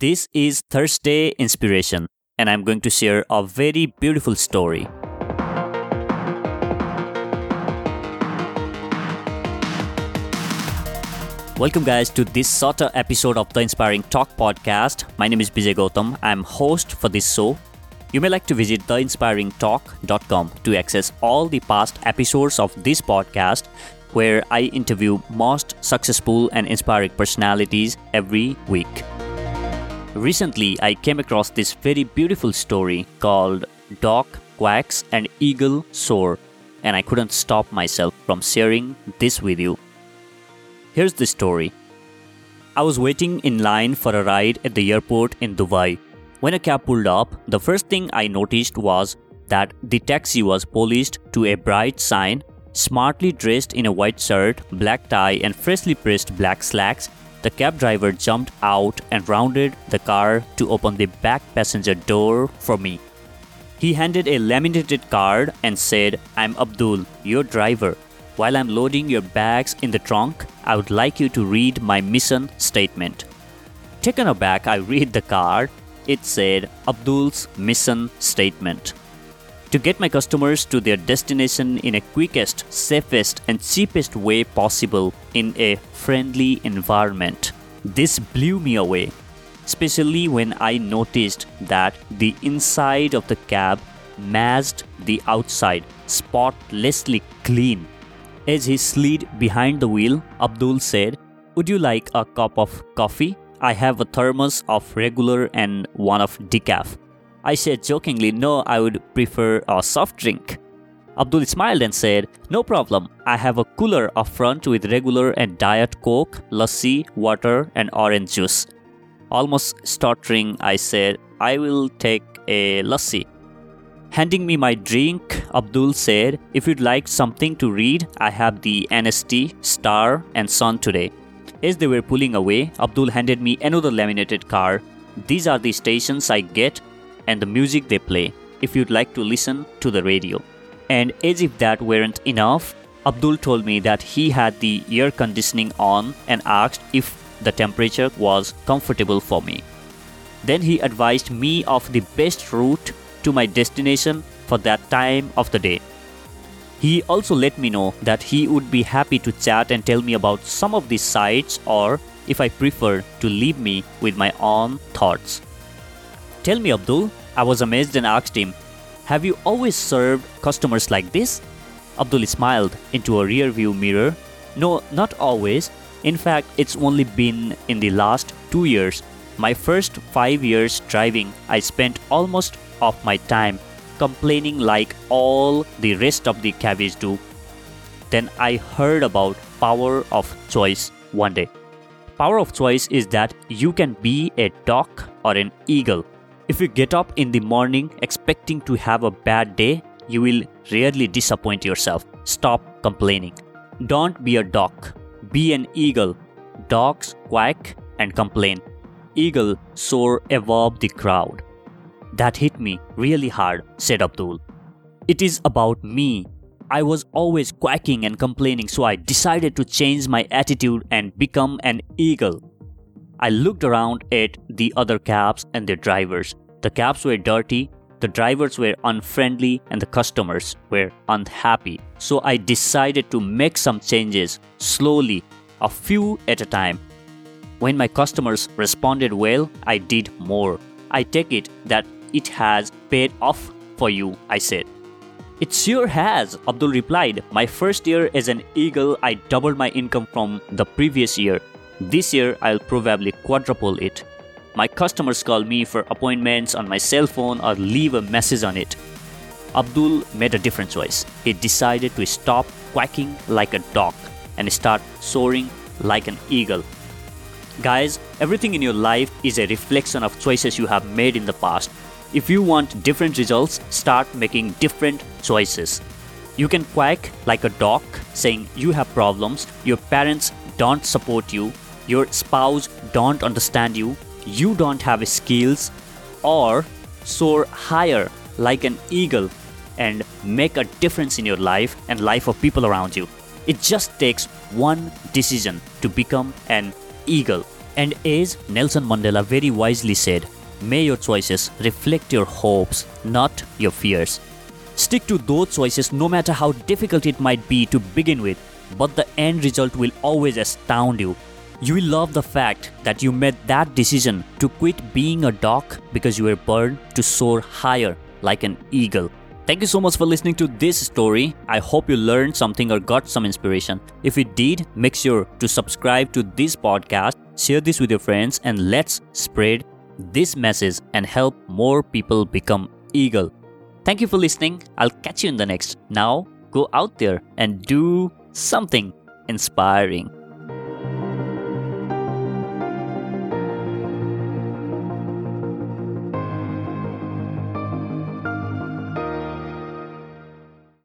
This is Thursday Inspiration, and I'm going to share a very beautiful story. Welcome, guys, to this sort of episode of the Inspiring Talk podcast. My name is Bijay Gautam. I'm host for this show. You may like to visit theinspiringtalk.com to access all the past episodes of this podcast, where I interview most successful and inspiring personalities every week. Recently, I came across this very beautiful story called Dog Quacks and Eagle Soar, and I couldn't stop myself from sharing this with you. Here's the story. I was waiting in line for a ride at the airport in Dubai. When a cab pulled up, the first thing I noticed was that the taxi was polished to a bright sign, smartly dressed in a white shirt, black tie, and freshly pressed black slacks. The cab driver jumped out and rounded the car to open the back passenger door for me. He handed a laminated card and said, I'm Abdul, your driver. While I'm loading your bags in the trunk, I would like you to read my mission statement. Taken aback, I read the card. It said Abdul's mission statement. To get my customers to their destination in a quickest, safest, and cheapest way possible in a friendly environment. This blew me away, especially when I noticed that the inside of the cab matched the outside, spotlessly clean. As he slid behind the wheel, Abdul said, Would you like a cup of coffee? I have a thermos of regular and one of decaf. I said jokingly, No, I would prefer a soft drink. Abdul smiled and said, No problem. I have a cooler up front with regular and diet coke, lassi, water, and orange juice. Almost stuttering, I said, I will take a lassi. Handing me my drink, Abdul said, If you'd like something to read, I have the NST, Star, and Sun today. As they were pulling away, Abdul handed me another laminated card. These are the stations I get and the music they play if you'd like to listen to the radio. And as if that weren't enough, Abdul told me that he had the air conditioning on and asked if the temperature was comfortable for me. Then he advised me of the best route to my destination for that time of the day. He also let me know that he would be happy to chat and tell me about some of these sites or if I prefer to leave me with my own thoughts. Tell me, Abdul, I was amazed and asked him, Have you always served customers like this? Abdul smiled into a rear view mirror. No, not always. In fact, it's only been in the last two years. My first five years driving, I spent almost of my time complaining like all the rest of the cabbies do. Then I heard about power of choice one day. Power of choice is that you can be a duck or an eagle. If you get up in the morning expecting to have a bad day, you will rarely disappoint yourself. Stop complaining. Don't be a duck. Be an eagle. Dogs quack and complain. Eagle soar above the crowd. That hit me really hard, said Abdul. It is about me. I was always quacking and complaining, so I decided to change my attitude and become an eagle. I looked around at the other cabs and their drivers. The cabs were dirty, the drivers were unfriendly, and the customers were unhappy. So I decided to make some changes slowly, a few at a time. When my customers responded well, I did more. I take it that it has paid off for you, I said. It sure has, Abdul replied. My first year as an eagle, I doubled my income from the previous year. This year, I'll probably quadruple it. My customers call me for appointments on my cell phone or leave a message on it. Abdul made a different choice. He decided to stop quacking like a dog and start soaring like an eagle. Guys, everything in your life is a reflection of choices you have made in the past. If you want different results, start making different choices. You can quack like a dog, saying you have problems, your parents don't support you, your spouse don't understand you, you don't have skills, or soar higher like an eagle and make a difference in your life and life of people around you. It just takes one decision to become an eagle. And as Nelson Mandela very wisely said, may your choices reflect your hopes, not your fears. Stick to those choices no matter how difficult it might be to begin with, but the end result will always astound you. You will love the fact that you made that decision to quit being a dog because you were born to soar higher like an eagle. Thank you so much for listening to this story. I hope you learned something or got some inspiration. If you did, make sure to subscribe to this podcast, share this with your friends, and let's spread this message and help more people become eagle. Thank you for listening. I'll catch you in the next. Now, go out there and do something inspiring.